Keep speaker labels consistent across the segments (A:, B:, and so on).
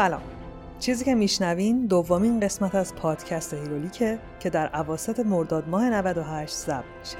A: سلام چیزی که میشنوین دومین قسمت از پادکست هیرولیکه که در عواست مرداد ماه 98 ضبط میشه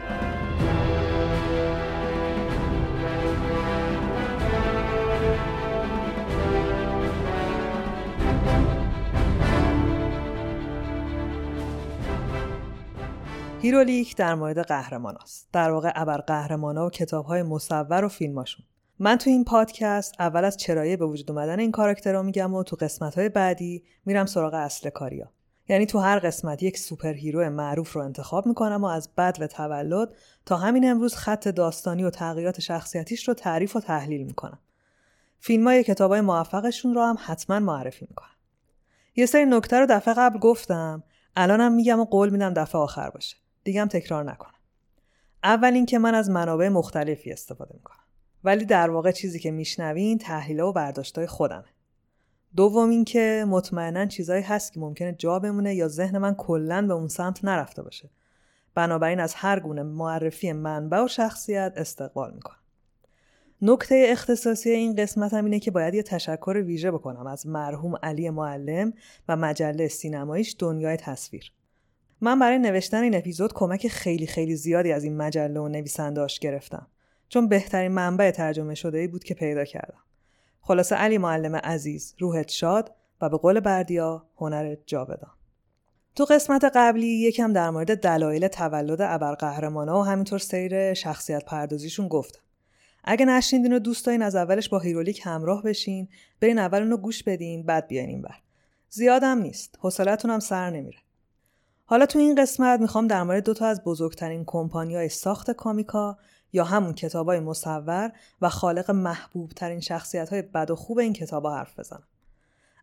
A: هیرولیک در مورد قهرمان است. در واقع ابر قهرمان ها و کتاب های مصور و فیلماشون. من تو این پادکست اول از چرایی به وجود اومدن این کاراکترها میگم و تو قسمت های بعدی میرم سراغ اصل کاریا. یعنی تو هر قسمت یک superhero معروف رو انتخاب می‌کنم و از بدو تولد تا همین امروز خط داستانی و تغییرات شخصیتیش رو تعریف و تحلیل می‌کنم. فیلم های کتاب های موفقشون رو هم حتما معرفی می‌کنم. یه سری نکته رو دفعه قبل گفتم الانم میگم و قول میدم دفعه آخر باشه. دیگم تکرار نکنم. اول اینکه من از منابع مختلفی استفاده می‌کنم. ولی در واقع چیزی که میشنوین تحلیل و برداشتای خودمه. دوم اینکه مطمئنا چیزایی هست که ممکنه جا بمونه یا ذهن من کلا به اون سمت نرفته باشه. بنابراین از هر گونه معرفی منبع و شخصیت استقبال می‌کنم. نکته اختصاصی این قسمت هم اینه که باید یه تشکر ویژه بکنم از مرحوم علی معلم و مجله سینماییش دنیای تصویر. من برای نوشتن این اپیزود کمک خیلی خیلی زیادی از این مجله و نویسنداش گرفتم چون بهترین منبع ترجمه شده ای بود که پیدا کردم. خلاصه علی معلم عزیز روحت شاد و به قول بردیا هنرت جاودان. تو قسمت قبلی یکم در مورد دلایل تولد ابرقهرمانا و همینطور سیر شخصیت پردازیشون گفتم. اگه نشنیدین و دوست دارین از اولش با هیرولیک همراه بشین برین اول اونو گوش بدین بعد بیاین این بر زیادم نیست. حوصلتون هم سر نمیره. حالا تو این قسمت می‌خوام در مورد دو تا از بزرگترین کمپانیای ساخت کامیکا یا همون کتابای مصور و خالق محبوب ترین شخصیت های بد و خوب این کتابا حرف بزنم.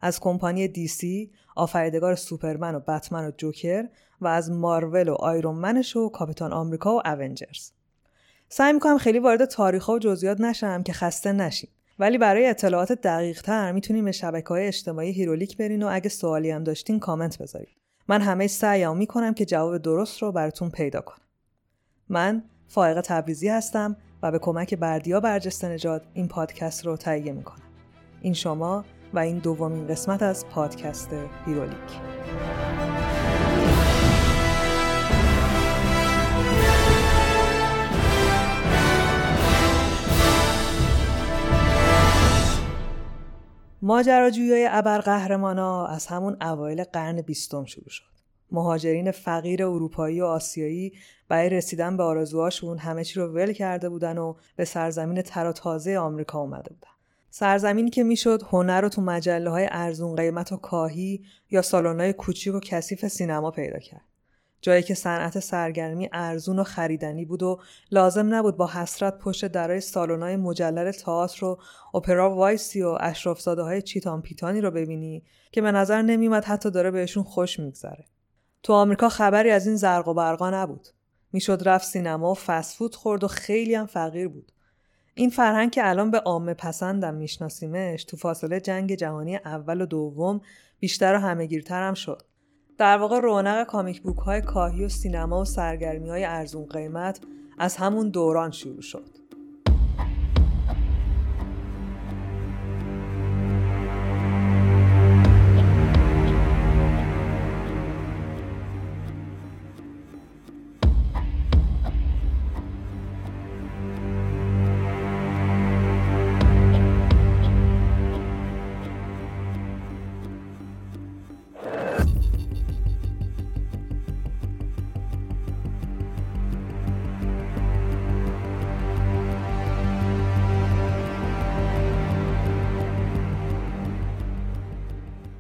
A: از کمپانی دی سی، آفریدگار سوپرمن و بتمن و جوکر و از مارول و آیرون منش و کاپیتان آمریکا و اونجرز. سعی می‌کنم خیلی وارد تاریخ و جزئیات نشم که خسته نشین. ولی برای اطلاعات دقیق تر می‌تونین به شبکه های اجتماعی هیرولیک برین و اگه سوالی هم داشتین کامنت بذارید. من همه سعیم می‌کنم که جواب درست رو براتون پیدا کنم. من فائق تبریزی هستم و به کمک بردیا برجسته نجات این پادکست رو تهیه می‌کنم. این شما و این دومین قسمت از پادکست هیرولیک. ماجراجویی ابرقهرمانا از همون اوایل قرن بیستم شروع شد. مهاجرین فقیر اروپایی و آسیایی برای رسیدن به آرزوهاشون همه چی رو ول کرده بودن و به سرزمین تر تازه آمریکا اومده بودن. سرزمینی که می‌شد هنر رو تو مجله های ارزون قیمت و کاهی یا های کوچیک و کثیف سینما پیدا کرد. جایی که صنعت سرگرمی ارزون و خریدنی بود و لازم نبود با حسرت پشت درای سالن‌های مجلل تئاتر و اپرا وایسی و های چیتان پیتانی رو ببینی که به نظر نمیومد حتی داره بهشون خوش میگذره. تو آمریکا خبری از این زرق و برقا نبود. می‌شد رفت سینما و فسفود خورد و خیلی هم فقیر بود. این فرهنگ که الان به عامه پسندم میشناسیمش تو فاصله جنگ جهانی اول و دوم بیشتر و همهگیرتر هم شد. در واقع رونق کامیک بوک های کاهی و سینما و سرگرمی های ارزون قیمت از همون دوران شروع شد.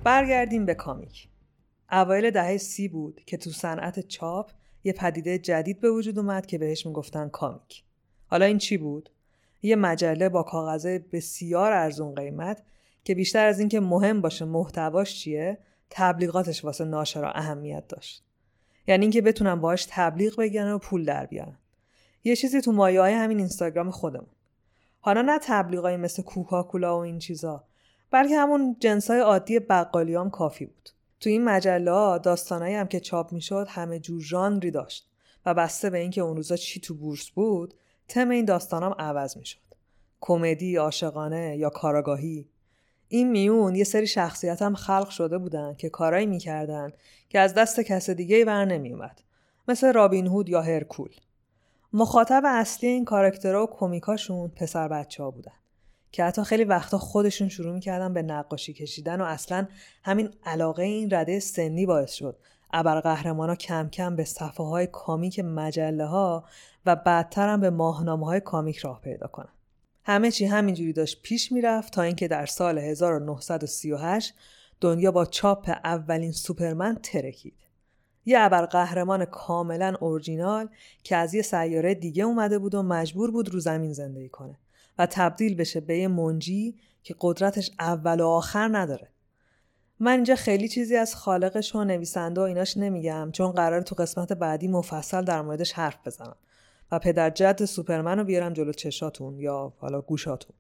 A: برگردیم به کامیک. اوایل دهه سی بود که تو صنعت چاپ یه پدیده جدید به وجود اومد که بهش می‌گفتن کامیک. حالا این چی بود؟ یه مجله با کاغذه بسیار ارزون قیمت که بیشتر از اینکه مهم باشه محتواش چیه تبلیغاتش واسه ناشرا اهمیت داشت. یعنی اینکه بتونن باهاش تبلیغ بگن و پول در بیارن. یه چیزی تو مایه های همین اینستاگرام خودمون. حالا نه تبلیغای مثل کوکاکولا و این چیزا بلکه همون جنسای عادی بقالی هم کافی بود. تو این مجله ها داستانایی هم که چاپ می‌شد همه جور ژانری داشت و بسته به اینکه اون روزا چی تو بورس بود تم این داستان هم عوض می‌شد. کمدی، عاشقانه یا کاراگاهی این میون یه سری شخصیت هم خلق شده بودن که کارایی می‌کردن که از دست کس دیگه بر نمیومد مثل رابین هود یا هرکول مخاطب اصلی این کارکترها و کمیکاشون پسر بچه ها بودن که حتی خیلی وقتا خودشون شروع می‌کردن به نقاشی کشیدن و اصلا همین علاقه این رده سنی باعث شد ابرقهرمانا کم کم به صفحه های کامیک مجله ها و بعدتر هم به ماهنامه های کامیک راه پیدا کنن. همه چی همینجوری داشت پیش می‌رفت تا اینکه در سال 1938 دنیا با چاپ اولین سوپرمن ترکید. یه ابرقهرمان کاملا اورجینال که از یه سیاره دیگه اومده بود و مجبور بود رو زمین زندگی کنه و تبدیل بشه به یه منجی که قدرتش اول و آخر نداره. من اینجا خیلی چیزی از خالقش و نویسنده و ایناش نمیگم چون قرار تو قسمت بعدی مفصل در موردش حرف بزنم و پدر جد سوپرمن رو بیارم جلو چشاتون یا حالا گوشاتون.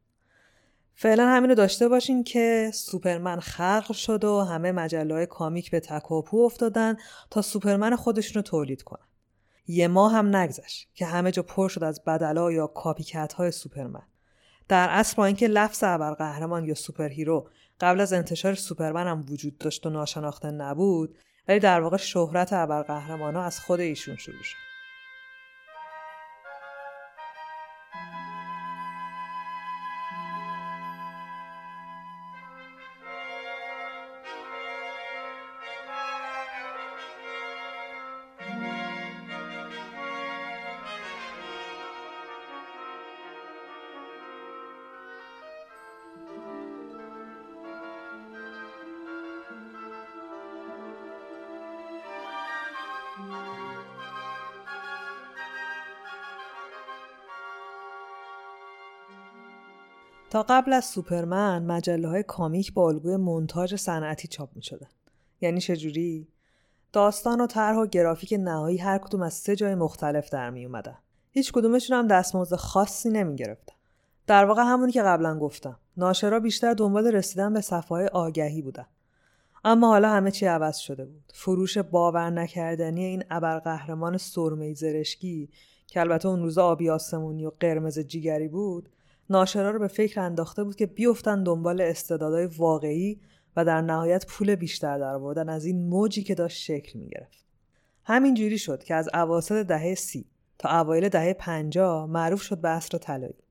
A: فعلا همین رو داشته باشین که سوپرمن خلق شد و همه مجله کامیک به تکاپو افتادن تا سوپرمن خودشون رو تولید کنن. یه ماه هم نگذشت که همه جا پر شد از بدلا یا copycat های سوپرمن. در اصل با اینکه لفظ ابرقهرمان یا superhero قبل از انتشار سوپرمن هم وجود داشت و ناشناخته نبود ولی در واقع شهرت ابرقهرمانا از خود ایشون شروع شد تا قبل از سوپرمن مجله های کامیک با الگوی منتاج صنعتی چاپ می شدن. یعنی چجوری؟ داستان و طرح و گرافیک نهایی هر کدوم از سه جای مختلف در می اومدن. هیچ کدومشون هم دستمزد خاصی نمی گرفتن. در واقع همونی که قبلا گفتم. ناشرا بیشتر دنبال رسیدن به صفحه آگهی بودن. اما حالا همه چی عوض شده بود. فروش باور نکردنی این ابرقهرمان سرمه زرشکی که البته اون روزا آبی آسمونی و قرمز جیگری بود ناشرا رو به فکر انداخته بود که بیفتن دنبال استعدادهای واقعی و در نهایت پول بیشتر درآوردن از این موجی که داشت شکل می گرفت. همین جوری شد که از اواسط دهه سی تا اوایل دهه پنجاه معروف شد به عصر طلایی.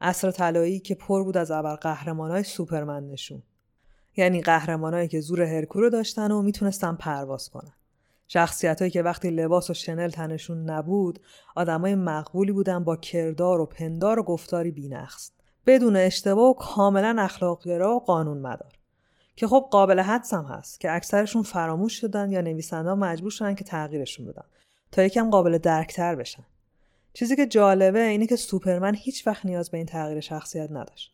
A: عصر طلایی که پر بود از ابر قهرمانای سوپرمن نشون. یعنی قهرمانایی که زور هرکول رو داشتن و می‌تونستن پرواز کنن. شخصیت که وقتی لباس و شنل تنشون نبود آدمای مقبولی بودن با کردار و پندار و گفتاری بینقص. بدون اشتباه و کاملا اخلاقگرا و قانون مدار. که خب قابل حدس هم هست که اکثرشون فراموش شدن یا نویسنده مجبور شدن که تغییرشون بدن تا یکم قابل درکتر بشن. چیزی که جالبه اینه که سوپرمن هیچ وقت نیاز به این تغییر شخصیت نداشت.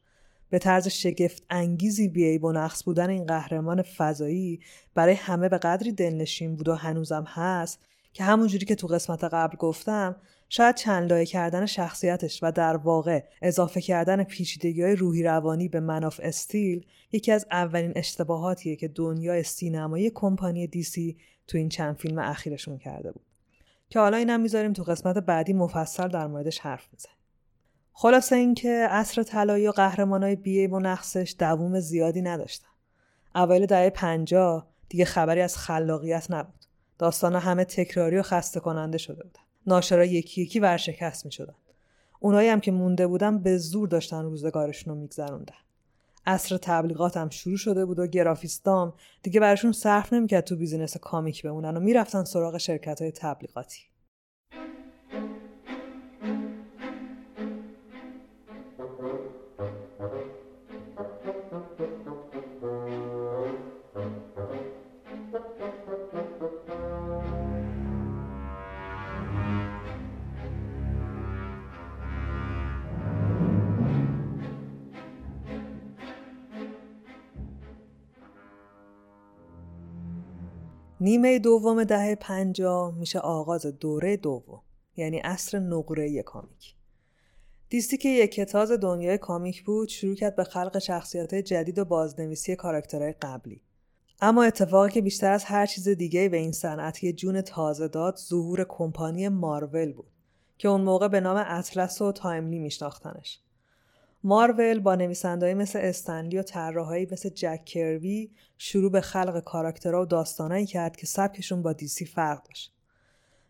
A: به طرز شگفت انگیزی بیعیب و نقص بودن این قهرمان فضایی برای همه به قدری دلنشین بود و هنوزم هست که همونجوری که تو قسمت قبل گفتم شاید چند لایه کردن شخصیتش و در واقع اضافه کردن پیچیدگی های روحی روانی به مناف استیل یکی از اولین اشتباهاتیه که دنیای سینمایی کمپانی دیسی تو این چند فیلم اخیرشون کرده بود. که حالا اینم می‌ذاریم تو قسمت بعدی مفصل در موردش حرف می‌زنیم خلاصه اینکه عصر طلایی و قهرمانای بیعیب و نقصش دووم زیادی نداشتن. اوایل دهه پنجاه دیگه خبری از خلاقیت نبود. داستان همه تکراری و خسته کننده شده بودن. ناشرا یکی یکی ورشکست می شدن. اونایی هم که مونده بودن به زور داشتن روزگارشون رو میگذروندن. عصر تبلیغات هم شروع شده بود و گرافیستام دیگه براشون صرف نمی‌کرد تو بیزینس کامیک بمونن و می‌رفتن سراغ شرکت های تبلیغاتی. نیمه دوم دهه پنجاه میشه آغاز دوره دوم یعنی عصر نقره‌ای comic. DC که یکه‌تاز دنیای comic بود شروع کرد به خلق شخصیت جدید و بازنویسی کاراکترهای قبلی. اما اتفاقی که بیشتر از هر چیز دیگه به این صنعت یه جون تازه داد ظهور کمپانی مارول بود که اون موقع به نام اطلس و تایملی میشناختنش. مارول با نویسندهایی مثل استن لی و طراحهایی مثل جک کربی شروع به خلق کاراکترها و داستانایی کرد که سبکشون با دیسی فرق داشت.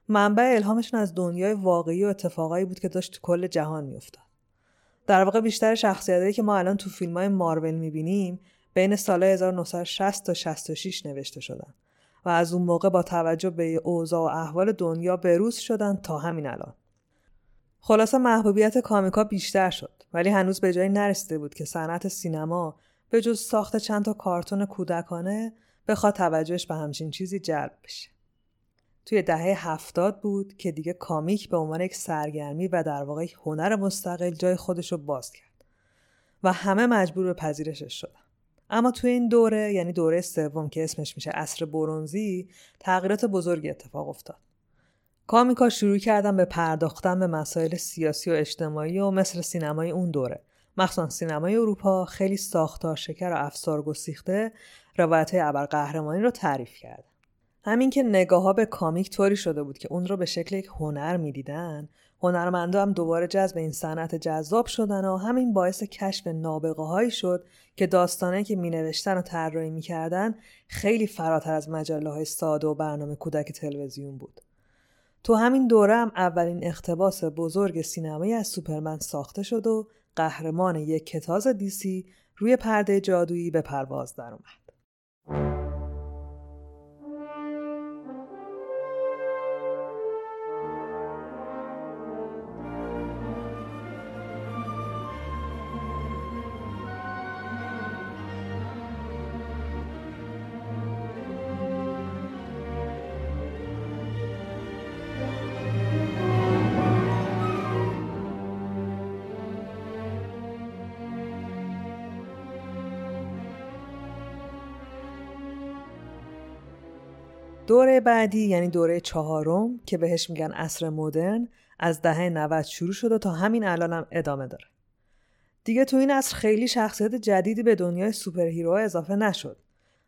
A: منبع الهامشون از دنیای واقعی و اتفاقایی بود که داشت تو کل جهان میافتاد. در واقع بیشتر شخصیتایی که ما الان تو فیلم های مارول می‌بینیم بین سال 1960 تا 66 نوشته شدن و از اون موقع با توجه به اوضاع و احوال دنیا بروز شدن تا همین الان. خلاصه محبوبیت کامیکا بیشتر شد ولی هنوز به جایی نرسیده بود که صنعت سینما به جز ساخت چند تا کارتون کودکانه بخواد توجهش به همچین چیزی جلب بشه. توی دهه هفتاد بود که دیگه کامیک به عنوان یک سرگرمی و در واقع هنر مستقل جای خودش رو باز کرد و همه مجبور به پذیرشش شدن. اما توی این دوره یعنی دوره سوم که اسمش میشه عصر برونزی تغییرات بزرگی اتفاق افتاد. کامیکا شروع کردن به پرداختن به مسائل سیاسی و اجتماعی و مثل سینمای اون دوره مخصوصا سینمای اروپا خیلی ساختار شکر و افسار گسیخته روایت های ابرقهرمانی رو تعریف کرد. همین که نگاه ها به کامیک طوری شده بود که اون رو به شکل یک هنر می‌دیدن هنرمندا هم دوباره جذب این صنعت جذاب شدن و همین باعث کشف نابغه هایی شد که داستانه که می نوشتن و طراحی می‌کردن خیلی فراتر از مجله های ساده و برنامه کودک تلویزیون بود. تو همین دوره هم اولین اختباس بزرگ سینمایی از سوپرمن ساخته شد و قهرمان یک کتاز دیسی روی پرده جادویی به پرواز در دوره بعدی یعنی دوره چهارم که بهش میگن عصر مدرن از دهه 90 شروع شده تا همین الان هم ادامه داره. دیگه تو این عصر خیلی شخصیت جدیدی به دنیای superhero اضافه نشد.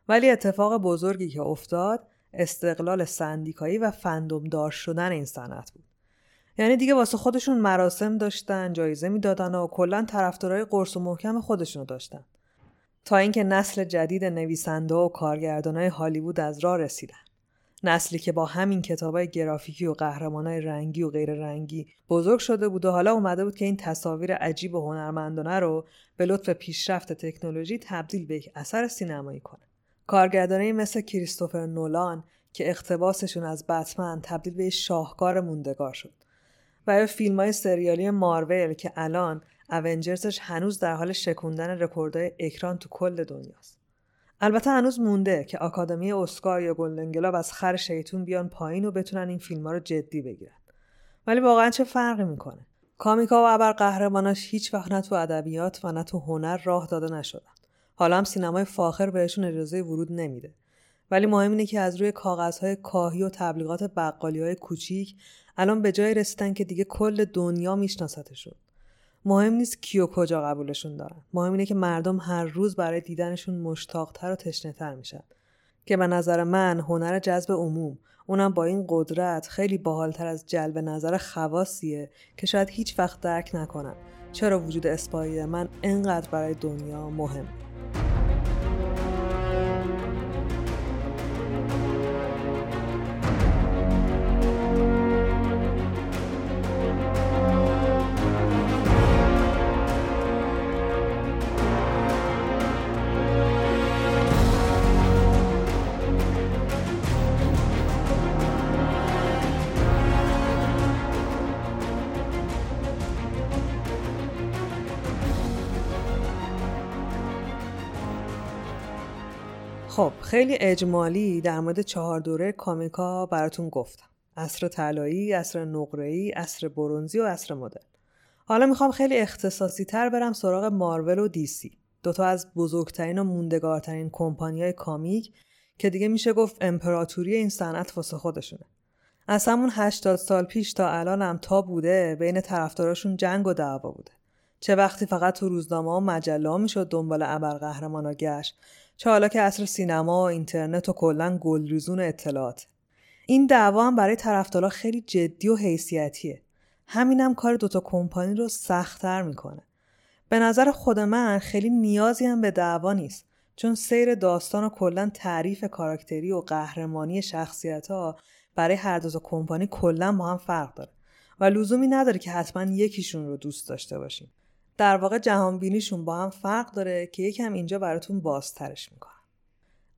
A: ولی اتفاق بزرگی که افتاد استقلال سندیکایی و fandom دار شدن این صنعت بود. یعنی دیگه واسه خودشون مراسم داشتن، جایزه می‌دادن و کلا طرفدارای قرص و محکم خودشونو داشتن. تا اینکه نسل جدید نویسنده و کارگردانای هالیوود از راه رسیدن. نسلی که با همین کتابای گرافیکی و قهرمانای رنگی و غیر رنگی بزرگ شده بود و حالا اومده بود که این تصاویر عجیب و هنرمندانه رو به لطف پیشرفت تکنولوژی تبدیل به یک اثر سینمایی کنه. کارگردانایی مثل کریستوفر نولان که اقتباسشون از بتمن تبدیل به شاهکار موندگار شد و یا فیلم های سریالی مارول که الان Avengers ش هنوز در حال شکوندن رکوردهای اکران تو کل دنیاست. البته هنوز مونده که آکادمی اسکار یا Golden از خر شیطون بیان پایین و بتونن این فیلم ها رو جدی بگیرن. ولی واقعا چه فرقی می‌کنه؟ comic ا و ابر قهرماناش هیچ وقت نه تو ادبیات و نه تو هنر راه داده نشدن. حالا هم سینمای فاخر بهشون اجازه ورود نمیده. ولی مهم اینه که از روی کاغذهای کاهی و تبلیغات بقالی های کوچیک الان به جای رسیدن که دیگه کل دنیا میشناستشون مهم نیست کیو کجا قبولشون دارن. مهم اینه که مردم هر روز برای دیدنشون مشتاقتر و تشنهتر میشن. که به نظر من هنر جذب عموم اونم با این قدرت خیلی باحالتر از جلب نظر خواستیه که شاید هیچ وقت درک نکنن چرا وجود اسپایدر من انقدر برای دنیا مهم. خب خیلی اجمالی در مورد چهار دوره کامیکا براتون گفتم. عصر طلایی، عصر نقره‌ای، عصر برونزی و عصر مدرن. حالا می‌خوام خیلی اختصاصی تر برم سراغ مارول و دیسی دوتا از بزرگترین و موندگارترین کمپانی های کامیک که دیگه میشه گفت امپراتوری این صنعت واسه خودشونه. از همون 80 سال پیش تا الان هم تا بوده بین طرفداراشون جنگ و دعوا بوده. چه وقتی فقط تو روزنامه و مجله می‌شد دنبال ابرقهرمانا گشت. چه حالا که اصر سینما و اینترنت و کلا گلریزون اطلاعات. این دعوا هم برای طرفدارا خیلی جدی و حیثیتیه. همینم هم کار دوتا کمپانی رو سختتر می‌کنه. به نظر خود من خیلی نیازی هم به دعوا نیست چون سیر داستان و کلا تعریف کاراکتری و قهرمانی شخصیت ها برای هر دو کمپانی کلا با هم فرق داره. و لزومی نداره که حتما یکیشون رو دوست داشته باشیم. در واقع جهان بینیشون با هم فرق داره که یکم اینجا براتون بازترش می‌کنم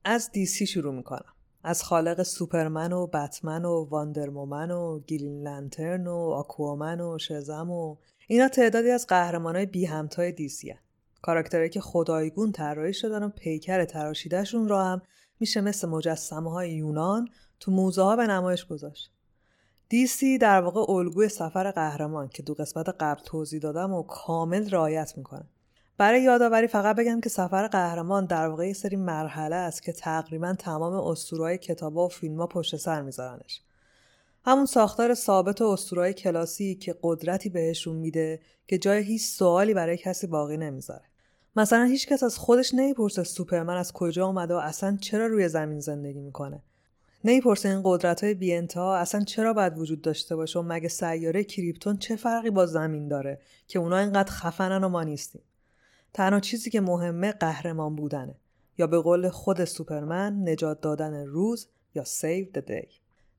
A: از DC شروع می‌کنم از خالق سوپرمن و بتمن و Wonder Woman و Green Lantern و آکوامن و شزم و اینا تعدادی از قهرمانای بی همتای DC هن. کاراکترهایی که خدای‌گون طراحی شدن و پیکر تراشیده‌شون را هم میشه مثل مجسمه های یونان تو موزه ها به نمایش گذاشت. دیسی در واقع الگوی سفر قهرمان که دو قسمت قبل توضیح دادم و کامل رعایت می‌کنه. برای یادآوری فقط بگم که سفر قهرمان در واقع یه سری مرحله است که تقریبا تمام اسطورهای کتابا و فیلمها پشت سر میذارنش. همون ساختار ثابت و اسطورهای کلاسی که قدرتی بهشون میده که جای هیچ سوالی برای کسی باقی نمی‌ذاره. مثلا هیچ کس از خودش نمی‌پرسه سوپرمن از کجا اومده و اصلا چرا روی زمین زندگی می‌کنه. نمی‌پرسه این قدرت های بی اصلا چرا باید وجود داشته باشه و مگه سیاره کریپتون چه فرقی با زمین داره که اونا اینقدر خفنن و ما نیستیم. تنها چیزی که مهمه قهرمان بودنه. یا به قول خود سوپرمن نجات دادن روز یا save the day.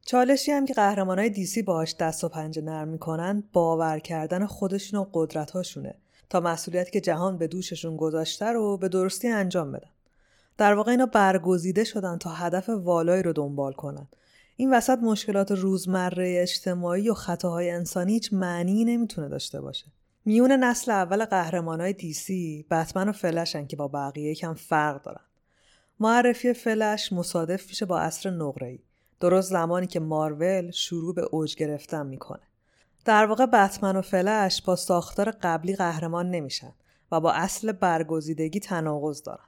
A: چالشی هم که قهرمان های دیسی باهاش دست و پنجه نرم می‌کنن باور کردن خودشون و قدرت هاشونه تا مسئولیتی که جهان به دوششون گذاشته رو به درستی انجام بدن. در واقع اینا برگزیده شدن تا هدف والایی رو دنبال کنن این وسط مشکلات روزمره اجتماعی و خطاهای انسانی هیچ معنی نمی‌تونه داشته باشه میون نسل اول قهرمانای دیسی بتمن و فلشن که با بقیه یکم فرق دارن. معرفی فلش مصادف میشه با عصر نقره‌ای. درست زمانی که مارول شروع به اوج گرفتن می‌کنه. در واقع بتمن و فلش با ساختار قبلی قهرمان نمیشن و با اصل برگزیدگی تناقض دارن.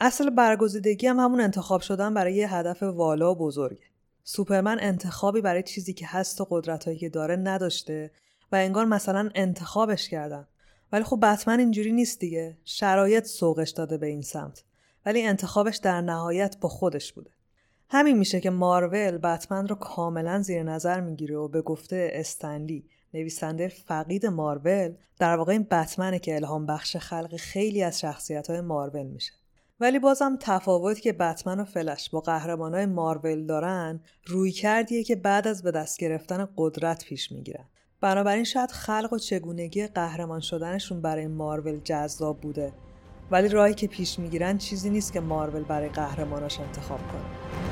A: اصل برگزیدگی هم همون انتخاب شدن برای یه هدف والا و بزرگه. سوپرمن انتخابی برای چیزی که هست و قدرتهایی که داره نداشته و انگار مثلا انتخابش کردن. ولی خب بتمن اینجوری نیست دیگه. شرایط سوقش داده به این سمت. ولی انتخابش در نهایت با خودش بوده. همین میشه که مارول بتمن رو کاملا زیر نظر می‌گیره و به گفته استنلی نویسنده فقید مارول در واقع این بتمنه که الهام بخش خلق خیلی از شخصیت های مارول میشه. ولی بازم تفاوتی که بتمن و فلش با های مارول دارن روی کردیه که بعد از به دست گرفتن قدرت پیش می‌گیرن. بنابراین شاید خلق و چگونگی قهرمان شدنشون برای مارول جذاب بوده. ولی راهی که پیش می‌گیرن چیزی نیست که مارول برای قهرماناش انتخاب کنه.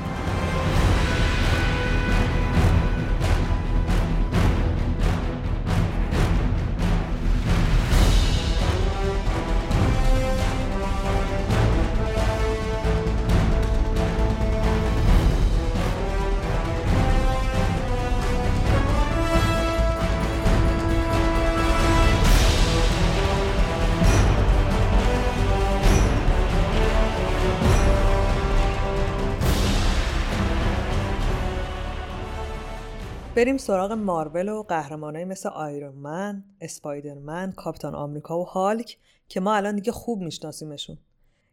A: بریم سراغ مارول و قهرمانایی مثل آیرون من، اسپایدرمن، کاپیتان آمریکا و هالک که ما الان دیگه خوب میشناسیمشون.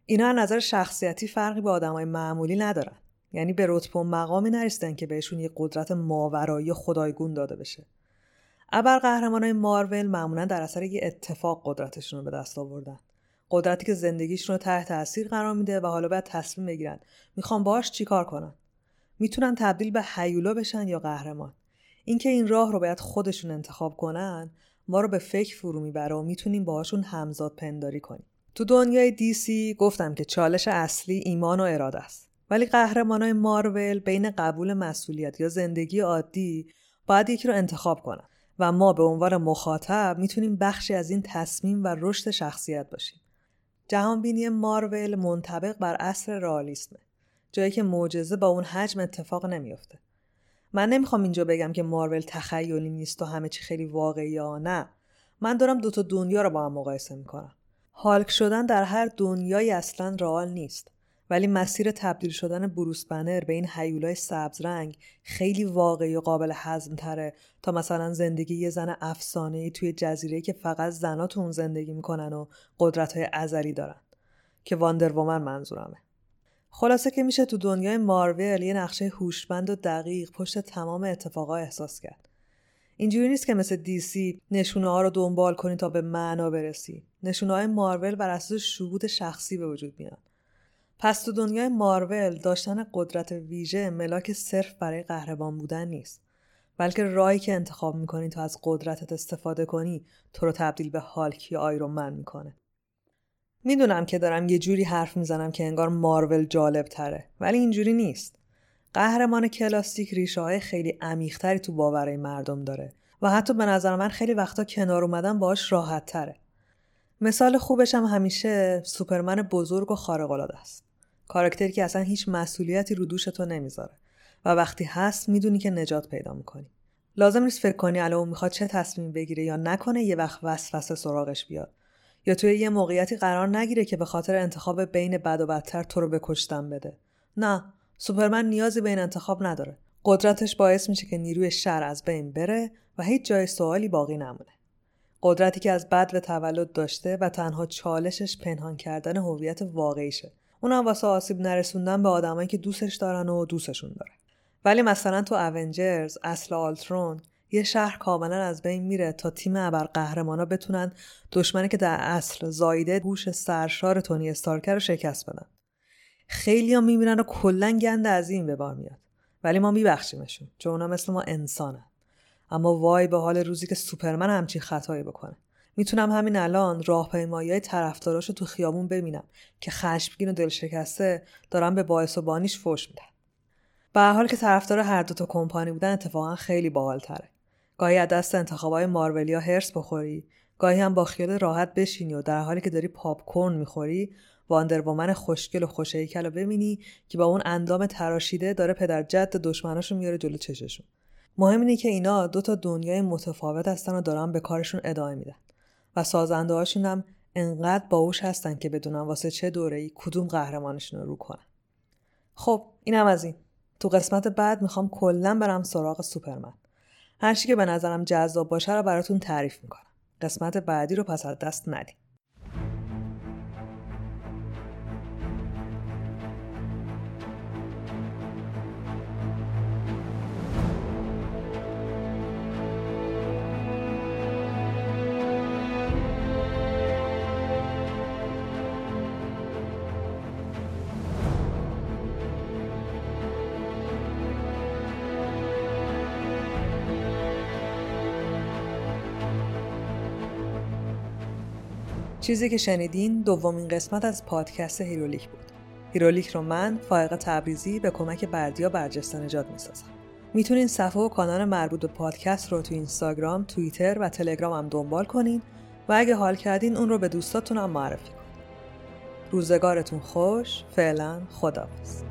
A: اینا از نظر شخصیتی فرقی با آدمای معمولی ندارن. یعنی به رتبه و مقامی نرسیدن که بهشون یه قدرت ماورایی خدایگون داده بشه. ابر قهرمانای مارول معمولا در اثر یه اتفاق قدرتشون رو به دست آوردن. قدرتی که زندگیشون رو تحت تاثیر قرار میده و حالا باید تصمیم بگیرن می‌خوان باهاش چیکار کنن می‌تونن تبدیل به حیولا بشن یا قهرمان اینکه این راه رو باید خودشون انتخاب کنن ما رو به فکر فرو می‌بره و می‌تونیم باهاشون همزاد پنداری کنیم. تو دنیای دیسی گفتم که چالش اصلی ایمان و اراده است. ولی قهرمانای مارول بین قبول مسئولیت یا زندگی عادی باید یکی رو انتخاب کنن و ما به عنوان مخاطب می‌تونیم بخشی از این تصمیم و رشد شخصیت باشیم. جهانبینی مارول منطبق بر اصل رئالیسمه جایی که معجزه با اون حجم اتفاق نمیافته. من نمی‌خوام اینجا بگم که مارول تخیلی نیست و همه چی خیلی واقعی یا نه. من دارم دوتا دنیا رو با هم مقایسه می‌کنم. هالک شدن در هر دنیایی اصلا رئال نیست. ولی مسیر تبدیل شدن بروس بنر به این حیولای سبز رنگ خیلی واقعی و قابل هضم تره تا مثلا زندگی یه زن افسانه توی جزیره که فقط زنا تو اون زندگی می‌کنن و قدرت های ازلی دارن. که واندر وومن منظورمه. خلاصه که میشه تو دنیای مارول یه نقشه هوشمند و دقیق پشت تمام اتفاقا احساس کرد. اینجوری نیست که مثل دیسی نشونه ها رو دنبال کنی تا به معنا برسی. نشونه های مارول بر اساس شهود شخصی به وجود میان. پس تو دنیای مارول داشتن قدرت ویژه ملاک صرف برای قهرمان بودن نیست. بلکه راهی که انتخاب می‌کنی تا از قدرتت استفاده کنی تو رو تبدیل به هالک یا آیرون من می‌کنه. می‌دونم که دارم یه جوری حرف می‌زنم که انگار مارول جالب تره ولی اینجوری نیست قهرمان کلاسیک ریشه های خیلی عمیقتری تو باورهای مردم داره و حتی به نظر من خیلی وقتا کنار اومدن باش راحت تره. مثال خوبش هم همیشه سوپرمن بزرگ و خارق است. کارکتری که اصلا هیچ مسئولیتی رو دوش تو نمی‌ذاره و وقتی هست می‌دونی که نجات پیدا می‌کنی. لازم نیست فکر کنی الان می‌خواد چه تصمیم بگیره یا نکنه یه وقت وسوسه سراغش بیاد یا توی یه موقعیتی قرار نگیره که به خاطر انتخاب بین بد و بدتر تو رو بکشتن بده. نه سوپرمن نیازی به این انتخاب نداره. قدرتش باعث میشه که نیروی شر از بین بره و هیچ جای سوالی باقی نمونه. قدرتی که از بد به تولد داشته و تنها چالشش پنهان کردن هویت واقعیشه. اونم واسه آسیب نرسوندن به آدمایی که دوستش دارن و دوستشون داره. ولی مثلا تو اونجرز اصل آلترون یه شهر کاملا از بین میره تا تیم ابرقهرمانا بتونن دشمنی که در اصل زایده گوش سرشار تونی استارکر رو شکست بدن. خیلی ها می‌بینن و کلا گند از این به بار میاد. ولی ما میبخشیمشون چون اونا مثل ما انسانن. اما وای به حال روزی که سوپرمن همچین خطایی بکنه. می‌تونم همین الان راهپیمایی های طرفداراشو تو خیابون ببینم که خشمگین و دل شکسته دارن به باعث و بانیش فوش میدن. به حال که طرفدار هر دو تا کمپانی بودن اتفاقا خیلی باحالتره. گاهی از دست انتخابای مارولیا هرس بخوری گاهی هم با خیال راحت بشینی و در حالی که داری پاپ کورن می‌خوری واندرومن خوشگل و خوشهیکل رو ببینی که با اون اندام تراشیده داره پدر جد دشمناشو میاره جلو چششون. مهم اینه که اینا دو تا دنیای متفاوت هستن و دارن به کارشون ادامه میدن و سازنده هاشون هم انقدر باوش هستن که بدونن واسه چه دوره ای کدوم قهرمانشون رو رو کنن. خب اینم از این. تو قسمت بعد می‌خوام کلا برم سراغ سوپرمن. هرچی که به نظرم جذاب باشه رو براتون تعریف می‌کنم. قسمت بعدی رو پس از دست ندید چیزی که شنیدین دومین قسمت از پادکست هیرولیک بود. هیرولیک رو من فائق تبریزی به کمک بردیا برجسته نجات می‌سازم. می‌تونین صفحه و کانال مربوط به پادکست رو تو اینستاگرام، توییتر و تلگرام هم دنبال کنین و اگه حال کردین اون رو به دوستاتون هم معرفی کنین. روزگارتون خوش، فعلا خداحافظ.